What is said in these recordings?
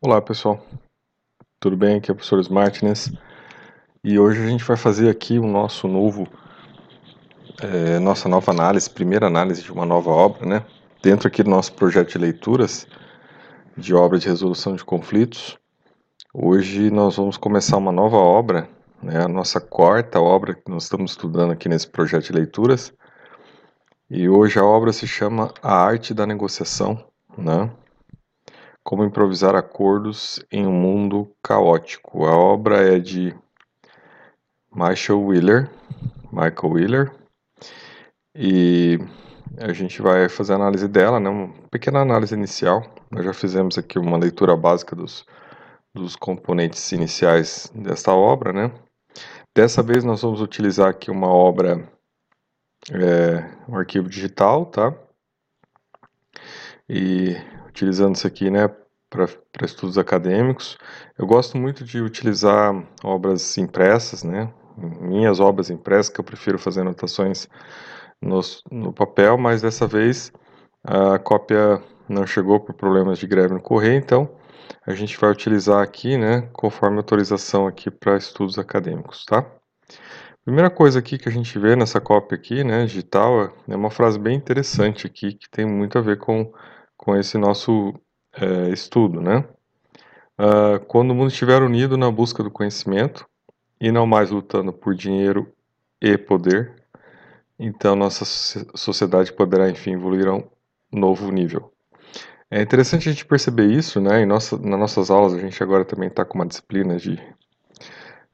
Olá pessoal, tudo bem? Aqui é o professor Martinez e hoje a gente vai fazer aqui o nosso novo, é, nossa nova análise, primeira análise de uma nova obra, né? Dentro aqui do nosso projeto de leituras de obra de resolução de conflitos. Hoje nós vamos começar uma nova obra, né? A nossa quarta obra que nós estamos estudando aqui nesse projeto de leituras. E hoje a obra se chama A Arte da Negociação, né? Como improvisar acordos em um mundo caótico. A obra é de Michael Wheeler, Michael Wheeler, e a gente vai fazer a análise dela, né, uma pequena análise inicial. Nós já fizemos aqui uma leitura básica dos, dos componentes iniciais desta obra, né. Dessa vez nós vamos utilizar aqui uma obra, é, um arquivo digital, tá? E utilizando isso aqui, né, para estudos acadêmicos. Eu gosto muito de utilizar obras impressas, né, minhas obras impressas, que eu prefiro fazer anotações no, no papel, mas dessa vez a cópia não chegou por problemas de greve no correio, então a gente vai utilizar aqui, né, conforme autorização aqui para estudos acadêmicos, tá? Primeira coisa aqui que a gente vê nessa cópia aqui, né, digital, é uma frase bem interessante aqui, que tem muito a ver com com esse nosso é, estudo, né? Uh, quando o mundo estiver unido na busca do conhecimento e não mais lutando por dinheiro e poder, então nossa sociedade poderá enfim evoluir a um novo nível. É interessante a gente perceber isso, né? Em nossa, nas nossas aulas a gente agora também está com uma disciplina de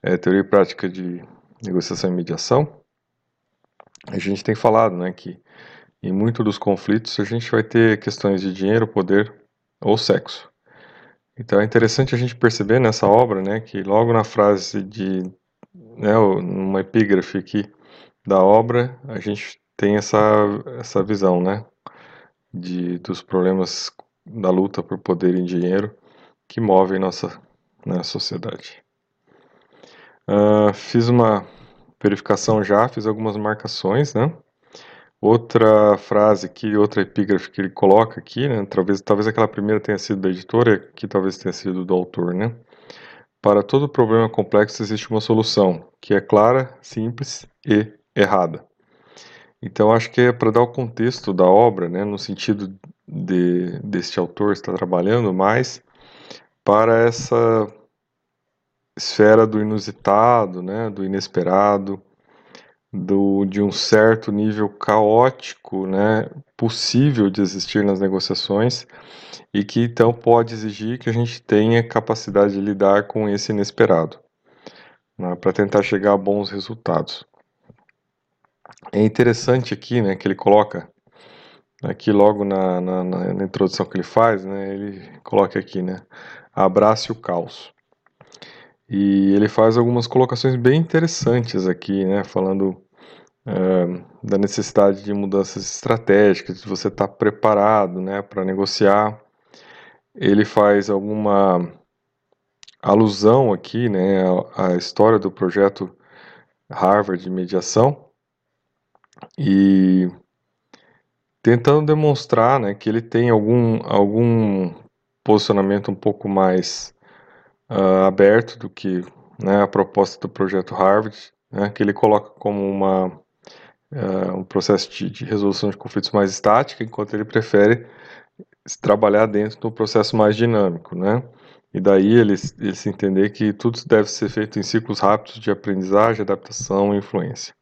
é, teoria e prática de negociação e mediação. A gente tem falado, né, que em muitos dos conflitos a gente vai ter questões de dinheiro, poder ou sexo. Então é interessante a gente perceber nessa obra, né, que logo na frase de, né, numa epígrafe aqui da obra, a gente tem essa essa visão, né, de dos problemas da luta por poder e dinheiro que movem nossa né, sociedade. Uh, fiz uma verificação já, fiz algumas marcações, né? Outra frase que, outra epígrafe que ele coloca aqui, né? Talvez, talvez aquela primeira tenha sido da editora, que talvez tenha sido do autor, né? Para todo problema complexo existe uma solução, que é clara, simples e errada. Então acho que é para dar o contexto da obra, né, no sentido de deste autor estar trabalhando mais para essa esfera do inusitado, né, do inesperado, do, de um certo nível caótico né, possível de existir nas negociações e que então pode exigir que a gente tenha capacidade de lidar com esse inesperado né, para tentar chegar a bons resultados. É interessante aqui né, que ele coloca, aqui logo na, na, na introdução que ele faz, né, ele coloca aqui, né, abrace o caos. E ele faz algumas colocações bem interessantes aqui, né, falando é, da necessidade de mudanças estratégicas, de você estar preparado né, para negociar. Ele faz alguma alusão aqui né, à história do projeto Harvard de mediação e tentando demonstrar né, que ele tem algum, algum posicionamento um pouco mais uh, aberto do que né, a proposta do projeto Harvard, né, que ele coloca como uma um processo de, de, resolução de conflitos mais estático, enquanto ele prefere trabalhar dentro do processo mais dinâmico, né? E daí ele, ele se entender que tudo deve ser feito em ciclos rápidos de aprendizagem, adaptação e influência.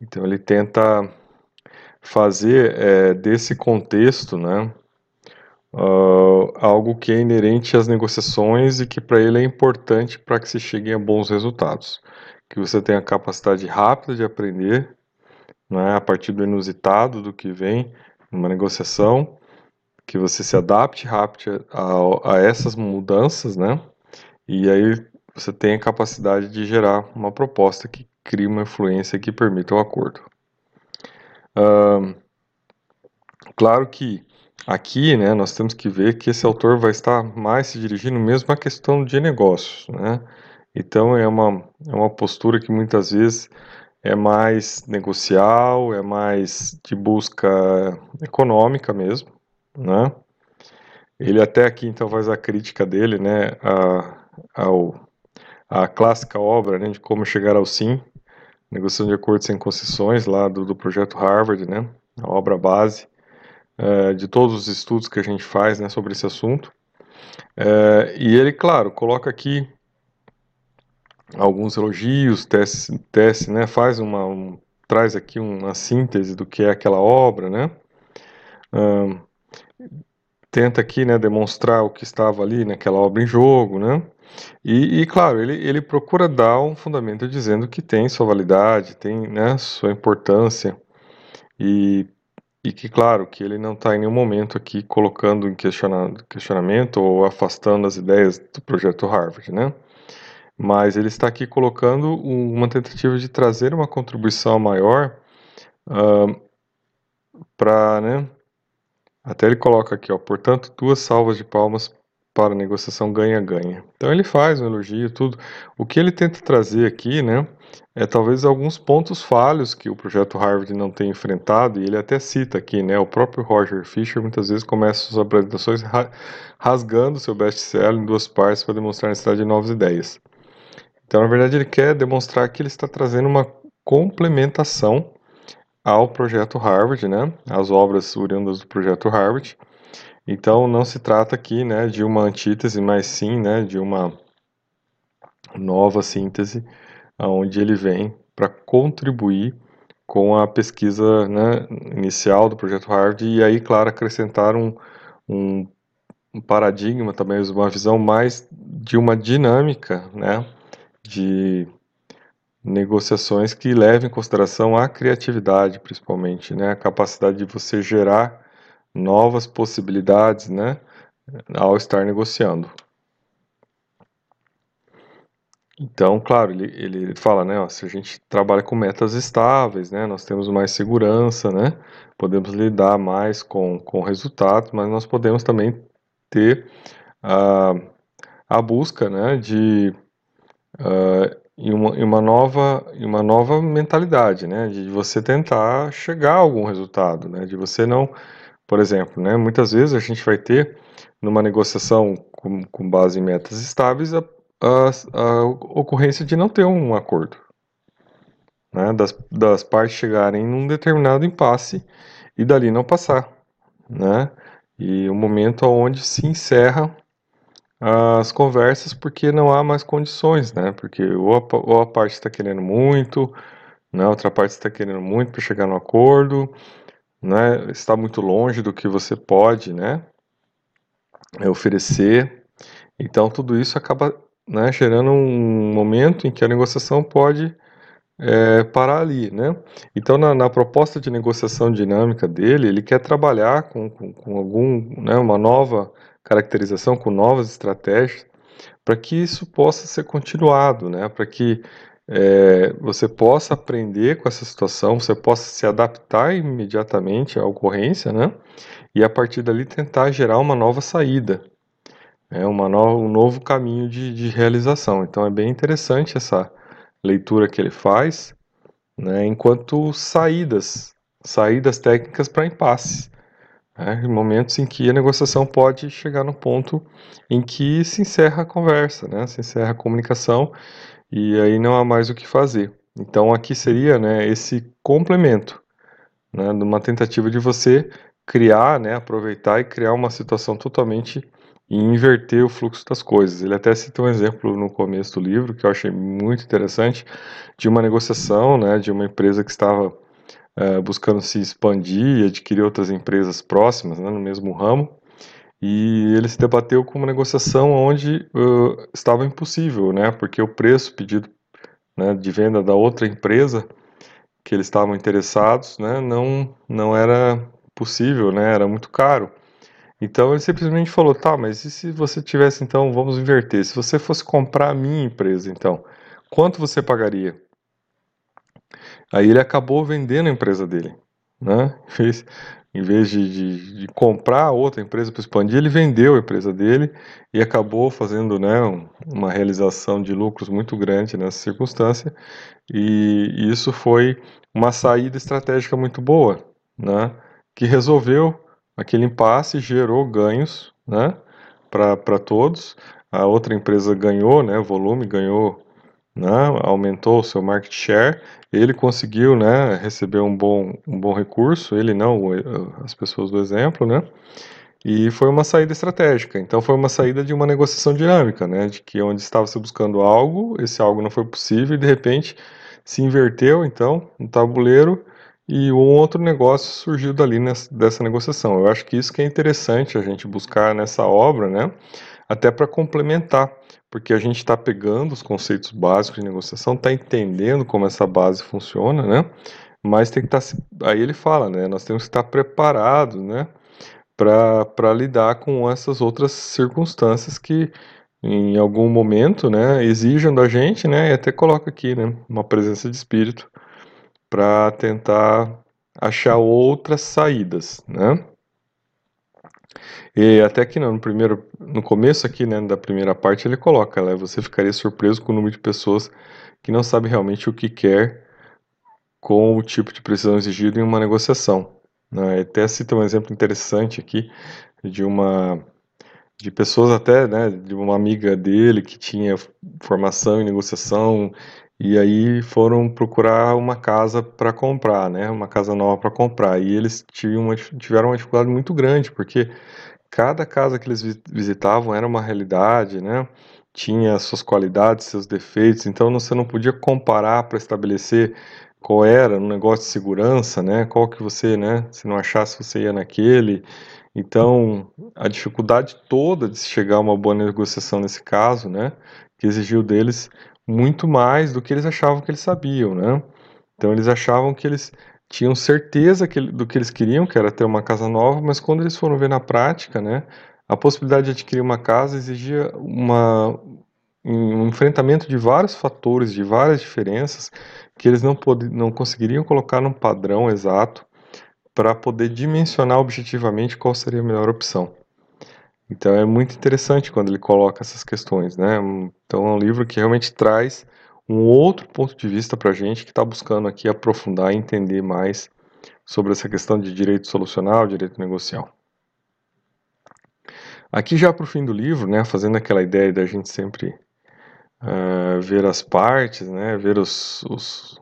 Então ele tenta fazer é, desse contexto, né, uh, algo que é inerente às negociações e que para ele é importante para que se chegue a bons resultados. Que você tenha a capacidade rápida de aprender né, a partir do inusitado do que vem numa negociação, que você se adapte rápido a, a essas mudanças, né? E aí você tem a capacidade de gerar uma proposta que crie uma influência que permita o acordo. Uh, claro que aqui, né, nós temos que ver que esse autor vai estar mais se dirigindo mesmo à questão de negócios, né? Então é uma, é uma postura que muitas vezes é mais negocial, é mais de busca econômica mesmo, né? ele até aqui então faz a crítica dele, né, a, ao, a clássica obra, né, de como chegar ao sim, negociação de acordos sem concessões, lá do, do projeto Harvard, né, a obra base uh, de todos os estudos que a gente faz, né, sobre esse assunto. Uh, e ele, claro, coloca aqui alguns elogios, teste, teste né, faz uma, um, traz aqui uma síntese do que é aquela obra, né, tenta aqui, né, demonstrar o que estava ali naquela obra em jogo, né, e, e, claro, ele, ele procura dar um fundamento dizendo que tem sua validade, tem né, sua importância, e, e que, claro, que ele não está em nenhum momento aqui colocando em questionamento ou afastando as ideias do projeto Harvard, né? Mas ele está aqui colocando uma tentativa de trazer uma contribuição maior uh, para, né? Até ele coloca aqui, ó, portanto, duas salvas de palmas para negociação ganha-ganha. Então ele faz um elogio, tudo. O que ele tenta trazer aqui, né, é talvez alguns pontos falhos que o projeto Harvard não tem enfrentado, e ele até cita aqui, né, o próprio Roger Fisher muitas vezes começa suas apresentações rasgando seu best-seller em duas partes para demonstrar a necessidade de novas ideias. Então, na verdade, ele quer demonstrar que ele está trazendo uma complementação ao projeto Harvard, né, às obras oriundas do projeto Harvard, então não se trata aqui, né, de uma antítese, mas sim, né, de uma nova síntese, onde ele vem para contribuir com a pesquisa né, inicial do projeto Harvard e aí, claro, acrescentar um, um, um paradigma também, uma visão mais de uma dinâmica, né, de negociações que levem em consideração a criatividade, principalmente, né, a capacidade de você gerar novas possibilidades, né, ao estar negociando. Então, claro, ele, ele fala, né, ó, se a gente trabalha com metas estáveis, né, nós temos mais segurança, né, podemos lidar mais com, com resultados, mas nós podemos também ter a, a busca, né, de uh, em uma, em uma nova em uma nova mentalidade, né, de você tentar chegar a algum resultado, né, de você não por exemplo, né, muitas vezes a gente vai ter, numa negociação com, com base em metas estáveis, a, a, a ocorrência de não ter um acordo. Né, das, das partes chegarem num determinado impasse e dali não passar. Né, e o momento onde se encerra as conversas porque não há mais condições, né? Porque ou a, ou a parte está querendo muito, né? outra parte está querendo muito para chegar no acordo, né, está muito longe do que você pode né, oferecer. Então, tudo isso acaba né, gerando um momento em que a negociação pode é, parar ali. Né? Então, na, na, proposta de negociação dinâmica dele, ele quer trabalhar com, com, com algum, né, uma nova caracterização, com novas estratégias, para que isso possa ser continuado, né? para que é, você possa aprender com essa situação, você possa se adaptar imediatamente à ocorrência, né? E a partir dali tentar gerar uma nova saída, é uma nova, um novo caminho de, de realização. Então é bem interessante essa leitura que ele faz, né? Enquanto saídas, saídas técnicas para impasse. Né, momentos em que a negociação pode chegar no ponto em que se encerra a conversa, né, se encerra a comunicação e aí não há mais o que fazer. Então aqui seria né, esse complemento, né, numa tentativa de você criar, né, aproveitar e criar uma situação totalmente e inverter o fluxo das coisas. Ele até cita um exemplo no começo do livro que eu achei muito interessante de uma negociação, né, de uma empresa que estava uh, buscando se expandir e adquirir outras empresas próximas, né, no mesmo ramo. E ele se debateu com uma negociação onde uh, estava impossível, né? Porque o preço pedido né, de venda da outra empresa que eles estavam interessados, né, não não era possível, né? Era muito caro. Então ele simplesmente falou, tá, mas e se você tivesse então, vamos inverter, se você fosse comprar a minha empresa, então, quanto você pagaria? Aí ele acabou vendendo a empresa dele, né? Fez, em vez de, de, de comprar outra empresa para expandir, ele vendeu a empresa dele e acabou fazendo né, uma realização de lucros muito grande nessa circunstância. E isso foi uma saída estratégica muito boa, né, que resolveu aquele impasse gerou ganhos, né, para todos. A outra empresa ganhou, né, volume, ganhou, né, aumentou o seu market share. Ele conseguiu, né, receber um bom, um bom recurso. Ele não, as pessoas do exemplo, né. E foi uma saída estratégica. Então foi uma saída de uma negociação dinâmica, né, de que onde estava se buscando algo, esse algo não foi possível e de repente se inverteu, então, no tabuleiro e um outro negócio surgiu dali nessa, dessa negociação. Eu acho que isso que é interessante a gente buscar nessa obra, né? Até para complementar, porque a gente está pegando os conceitos básicos de negociação, está entendendo como essa base funciona, né? Mas tem que estar. Tá, aí ele fala, né? Nós temos que estar preparados, né? Para lidar com essas outras circunstâncias que em algum momento, né, exijam da gente, né, e até coloca aqui, né, uma presença de espírito para tentar achar outras saídas, né? E até aqui no primeiro, no começo aqui, né, da primeira parte, ele coloca, né, você ficaria surpreso com o número de pessoas que não sabe realmente o que quer com o tipo de precisão exigido em uma negociação. Né? Até cita um exemplo interessante aqui de uma de pessoas até, né, de uma amiga dele que tinha formação em negociação e aí foram procurar uma casa para comprar, né? Uma casa nova para comprar. E eles uma, tiveram uma dificuldade muito grande, porque cada casa que eles visitavam era uma realidade, né? Tinha suas qualidades, seus defeitos, então você não podia comparar para estabelecer qual era um negócio de segurança, né? Qual que você, né? Se não achasse, você ia naquele. Então, a dificuldade toda de chegar a uma boa negociação nesse caso, né? Que exigiu deles muito mais do que eles achavam que eles sabiam, né? Então eles achavam que eles tinham certeza que, do que eles queriam, que era ter uma casa nova, mas quando eles foram ver na prática, né, a possibilidade de adquirir uma casa exigia uma, um enfrentamento de vários fatores, de várias diferenças, que eles não, pod não conseguiriam colocar num padrão exato para poder dimensionar objetivamente qual seria a melhor opção. Então é muito interessante quando ele coloca essas questões, né? Então é um livro que realmente traz um outro ponto de vista para a gente que está buscando aqui aprofundar e entender mais sobre essa questão de direito solucional, direito negocial. Aqui já para o fim do livro, né, fazendo aquela ideia da gente sempre uh, ver as partes, né, ver os, os,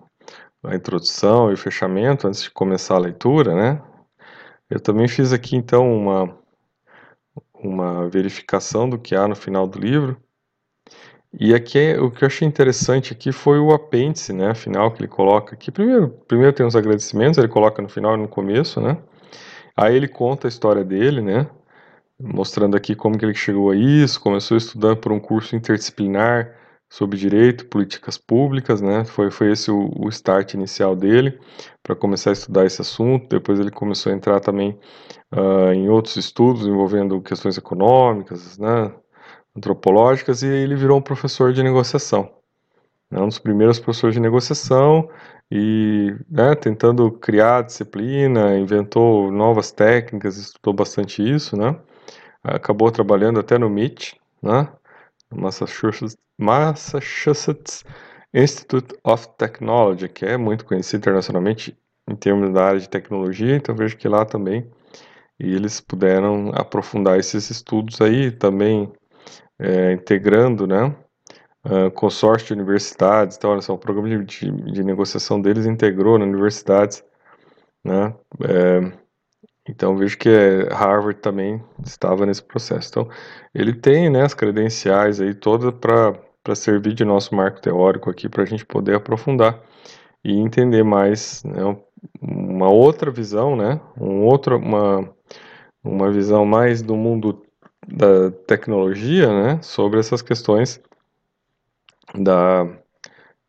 a introdução e o fechamento antes de começar a leitura, né, eu também fiz aqui então uma uma verificação do que há no final do livro. E aqui o que eu achei interessante aqui foi o apêndice, né, final que ele coloca aqui. Primeiro, primeiro tem os agradecimentos, ele coloca no final e no começo, né? Aí ele conta a história dele, né? Mostrando aqui como que ele chegou a isso, começou estudando por um curso interdisciplinar sobre direito, políticas públicas, né? Foi, foi esse o, o start inicial dele para começar a estudar esse assunto. Depois ele começou a entrar também uh, em outros estudos envolvendo questões econômicas, né? antropológicas, e ele virou um professor de negociação. Né? Um dos primeiros professores de negociação e né, tentando criar disciplina, inventou novas técnicas, estudou bastante isso, né? Acabou trabalhando até no MIT, né? Massachusetts, Massachusetts Institute of Technology, que é muito conhecido internacionalmente em termos da área de tecnologia, então vejo que lá também e eles puderam aprofundar esses estudos aí também é, integrando, né, uh, consórcio de universidades, então olha só, o programa de, de, de negociação deles integrou nas universidades, né, é, então vejo que Harvard também estava nesse processo. Então ele tem né, as credenciais aí todas para servir de nosso marco teórico aqui para a gente poder aprofundar e entender mais né, uma outra visão, né, um outro, uma, uma visão mais do mundo da tecnologia né, sobre essas questões da,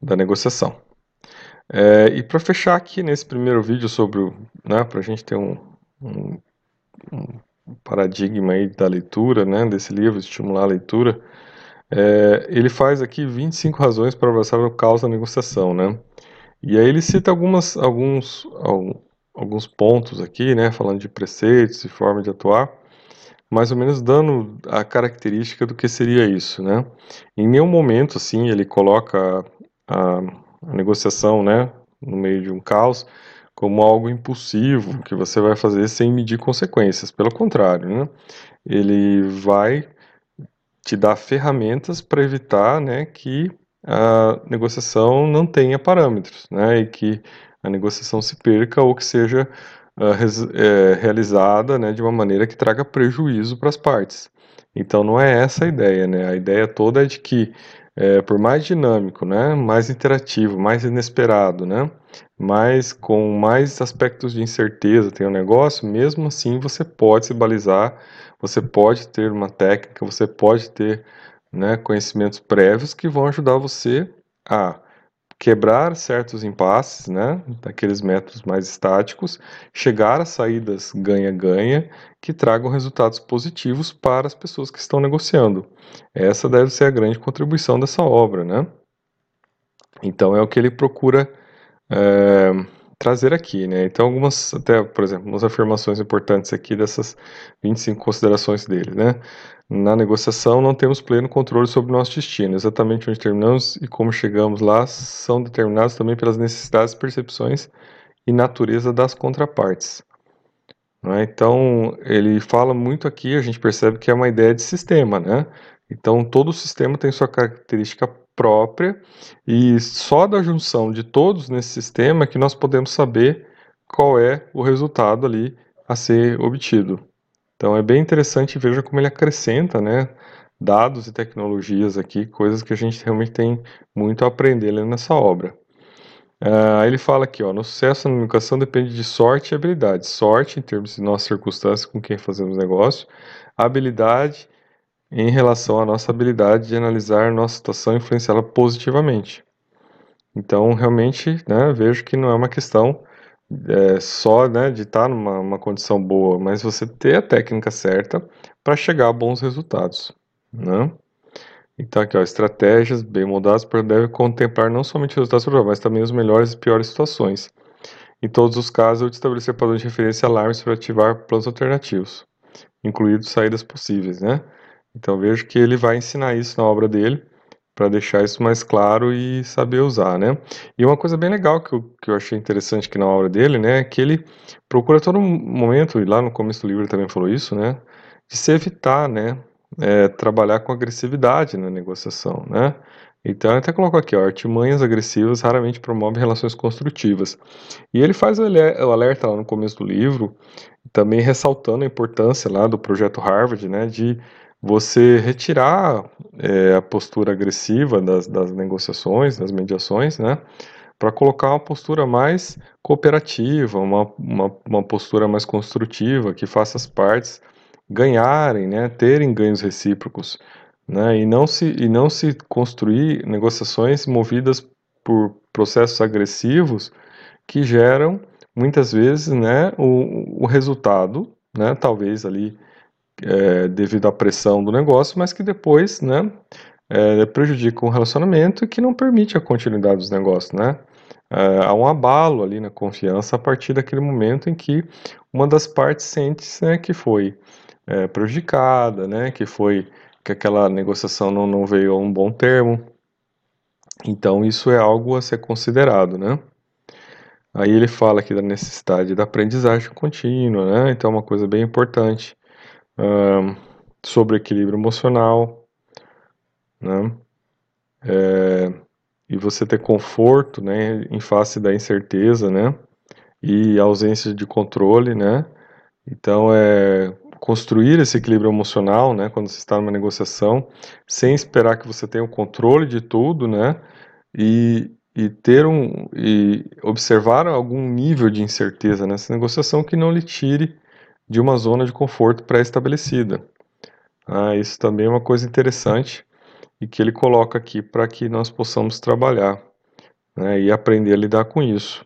da negociação. É, e para fechar aqui nesse primeiro vídeo sobre, né, para a gente ter um, um, um paradigma aí da leitura, né, desse livro, estimular a leitura, é, ele faz aqui 25 razões para abraçar o caos da negociação, né? E aí ele cita algumas, alguns, alguns pontos aqui, né, falando de preceitos e forma de atuar, mais ou menos dando a característica do que seria isso, né? Em nenhum momento, assim, ele coloca a, a negociação, né, no meio de um caos, como algo impulsivo que você vai fazer sem medir consequências. Pelo contrário, né? ele vai te dar ferramentas para evitar né, que a negociação não tenha parâmetros, né, e que a negociação se perca ou que seja uh, res, é, realizada né, de uma maneira que traga prejuízo para as partes. Então não é essa a ideia, né? A ideia toda é de que é, por mais dinâmico, né, mais interativo, mais inesperado, né, mais com mais aspectos de incerteza tem o negócio, mesmo assim você pode se balizar, você pode ter uma técnica, você pode ter né, conhecimentos prévios que vão ajudar você a quebrar certos impasses, né, daqueles métodos mais estáticos, chegar a saídas ganha-ganha que tragam resultados positivos para as pessoas que estão negociando. Essa deve ser a grande contribuição dessa obra, né? Então é o que ele procura é, trazer aqui, né? Então algumas, até, por exemplo, umas afirmações importantes aqui dessas 25 considerações dele, né? Na negociação não temos pleno controle sobre o nosso destino. Exatamente onde terminamos e como chegamos lá são determinados também pelas necessidades, percepções e natureza das contrapartes. É? Então ele fala muito aqui, a gente percebe que é uma ideia de sistema, né? Então todo sistema tem sua característica própria e só da junção de todos nesse sistema que nós podemos saber qual é o resultado ali a ser obtido. Então é bem interessante, veja como ele acrescenta, né, dados e tecnologias aqui, coisas que a gente realmente tem muito a aprender nessa obra. Uh, ele fala aqui, ó, no sucesso na comunicação depende de sorte e habilidade. Sorte em termos de nossas circunstâncias com quem fazemos negócio, habilidade em relação à nossa habilidade de analisar nossa situação e influenciá-la positivamente. Então, realmente, né, vejo que não é uma questão é, só né, de estar numa condição boa, mas você ter a técnica certa para chegar a bons resultados. Né? Então, aqui, ó, estratégias bem moldadas devem contemplar não somente os resultados mas também os melhores e piores situações. Em todos os casos, eu estabelecer padrões de referência e alarmes para ativar planos alternativos, incluindo saídas possíveis, né? Então vejo que ele vai ensinar isso na obra dele para deixar isso mais claro e saber usar, né? E uma coisa bem legal que eu, que eu achei interessante aqui na obra dele, né, é que ele procura todo momento, e lá no começo do livro ele também falou isso, né, de se evitar, né, é, trabalhar com agressividade na negociação, né? Então, até colocou aqui, ó, artimanhas agressivas raramente promovem relações construtivas. E ele faz o alerta lá no começo do livro, também ressaltando a importância lá do projeto Harvard, né, de você retirar é, a postura agressiva das, das negociações, das mediações, né, para colocar uma postura mais cooperativa, uma, uma, uma, postura mais construtiva, que faça as partes ganharem, né, terem ganhos recíprocos, né, e, não se, e não se construir negociações movidas por processos agressivos que geram, muitas vezes, né, o, o resultado, né, talvez ali é, devido à pressão do negócio, mas que depois, né, é, prejudica o relacionamento e que não permite a continuidade dos negócios, né? É, há um abalo ali na confiança a partir daquele momento em que uma das partes sente né, que foi é, prejudicada, né, que foi que aquela negociação não, não veio a um bom termo. Então isso é algo a ser considerado, né? Aí ele fala aqui da necessidade da aprendizagem contínua, né? Então é uma coisa bem importante sobre equilíbrio emocional, né? É, e você ter conforto, né, em face da incerteza, né, e ausência de controle, né. Então é construir esse equilíbrio emocional, né, quando você está numa negociação, sem esperar que você tenha o controle de tudo, né, e, e ter um e observar algum nível de incerteza nessa negociação que não lhe tire de uma zona de conforto pré-estabelecida. Ah, isso também é uma coisa interessante e que ele coloca aqui para que nós possamos trabalhar né, e aprender a lidar com isso.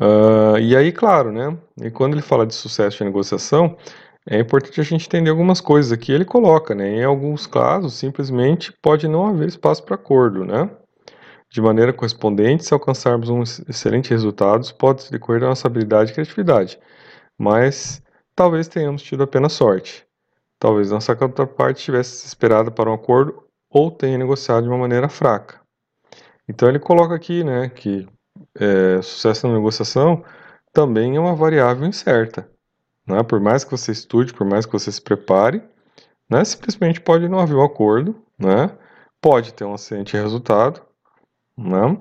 Uh, e aí, claro, né? E quando ele fala de sucesso de negociação, é importante a gente entender algumas coisas aqui. Ele coloca, né? Em alguns casos, simplesmente pode não haver espaço para acordo, né? De maneira correspondente, se alcançarmos um excelente resultado, pode decorrer da nossa habilidade e criatividade mas talvez tenhamos tido apenas sorte. Talvez nossa contraparte tivesse esperado para um acordo ou tenha negociado de uma maneira fraca. Então ele coloca aqui, né, que é, sucesso na negociação também é uma variável incerta. Né? Por mais que você estude, por mais que você se prepare, né? simplesmente pode não haver um acordo, né? pode ter um excelente resultado, né?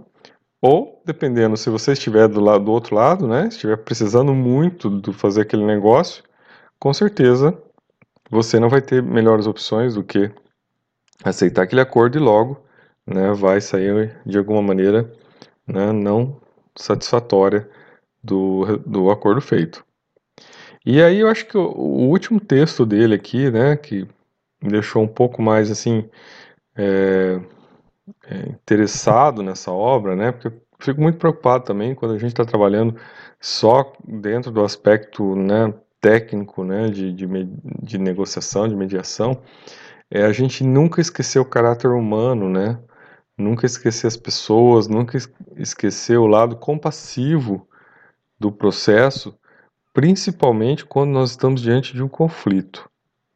Ou dependendo se você estiver do, lado, do outro lado, né? estiver precisando muito de fazer aquele negócio, com certeza você não vai ter melhores opções do que aceitar aquele acordo e logo né, vai sair de alguma maneira né, não satisfatória do, do acordo feito. E aí eu acho que o, o, último texto dele aqui, né, que me deixou um pouco mais assim é, interessado nessa obra, né, porque eu fico muito preocupado também quando a gente está trabalhando só dentro do aspecto né, técnico né, de, de, de negociação, de mediação, é a gente nunca esquecer o caráter humano, né? Nunca esquecer as pessoas, nunca esquecer o lado compassivo do processo, principalmente quando nós estamos diante de um conflito.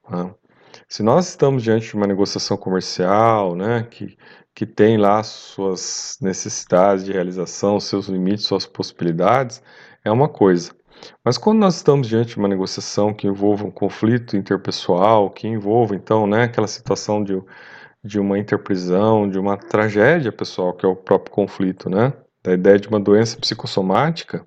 Né? Se nós estamos diante de uma negociação comercial, né, que, que tem lá suas necessidades de realização, seus limites, suas possibilidades, é uma coisa. Mas quando nós estamos diante de uma negociação que envolva um conflito interpessoal, que envolva então né, aquela situação de, de uma interprisão, de uma tragédia pessoal, que é o próprio conflito, né, da ideia de uma doença psicossomática,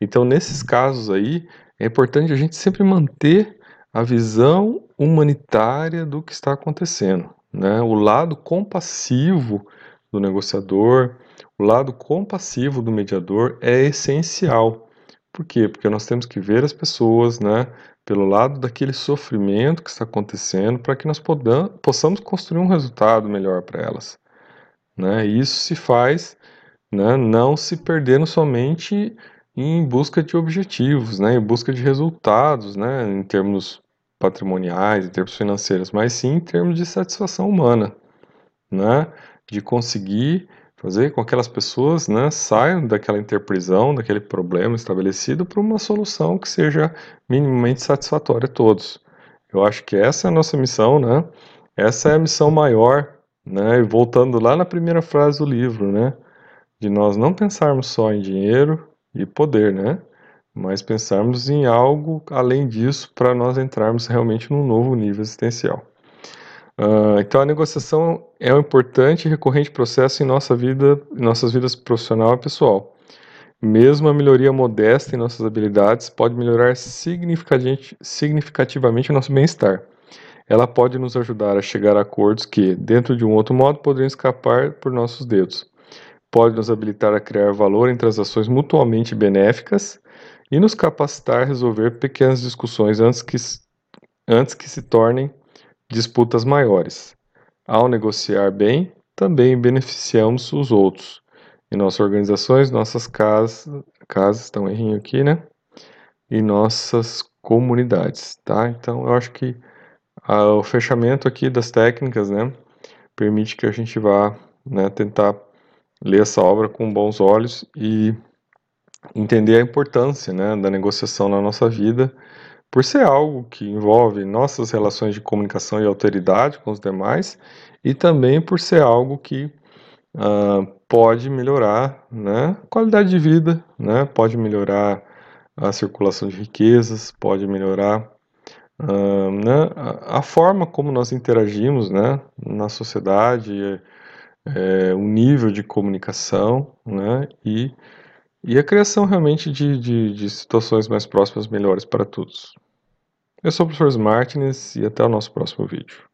então nesses casos aí é importante a gente sempre manter a visão humanitária do que está acontecendo, né, o lado compassivo do negociador, o lado compassivo do mediador é essencial por quê? Porque nós temos que ver as pessoas, né, pelo lado daquele sofrimento que está acontecendo, para que nós possamos construir um resultado melhor para elas. Né? E isso se faz né, não se perdendo somente em busca de objetivos, né, em busca de resultados, né, em termos patrimoniais, em termos financeiros, mas sim em termos de satisfação humana, né, de conseguir fazer com que aquelas pessoas né, saiam daquela interprisão, daquele problema estabelecido, para uma solução que seja minimamente satisfatória a todos. Eu acho que essa é a nossa missão, né? Essa é a missão maior, né? E voltando lá na primeira frase do livro, né? De nós não pensarmos só em dinheiro e poder, né? Mas pensarmos em algo além disso para nós entrarmos realmente num novo nível existencial. Uh, então a negociação é um importante e recorrente processo em nossa vida, em nossas vidas profissional e pessoal. Mesmo a melhoria modesta em nossas habilidades pode melhorar significativamente, o nosso bem-estar. Ela pode nos ajudar a chegar a acordos que, dentro de um outro modo, poderiam escapar por nossos dedos. Pode nos habilitar a criar valor em transações mutuamente benéficas e nos capacitar a resolver pequenas discussões antes que, antes que se tornem disputas maiores. Ao negociar bem, também beneficiamos os outros. Em nossas organizações, nossas casas, casas estão errinho aqui, né? E nossas comunidades, tá? Então, eu acho que o fechamento aqui das técnicas, né, permite que a gente vá, né, tentar ler essa obra com bons olhos e entender a importância, né, da negociação na nossa vida por ser algo que envolve nossas relações de comunicação e autoridade com os demais, e também por ser algo que uh, pode melhorar né, a qualidade de vida, né, pode melhorar a circulação de riquezas, pode melhorar uh, né, a, forma como nós interagimos né, na sociedade, é, o nível de comunicação né, e, e a criação realmente de, de, de situações mais próximas, melhores para todos. Eu sou o professor Martins e até o nosso próximo vídeo.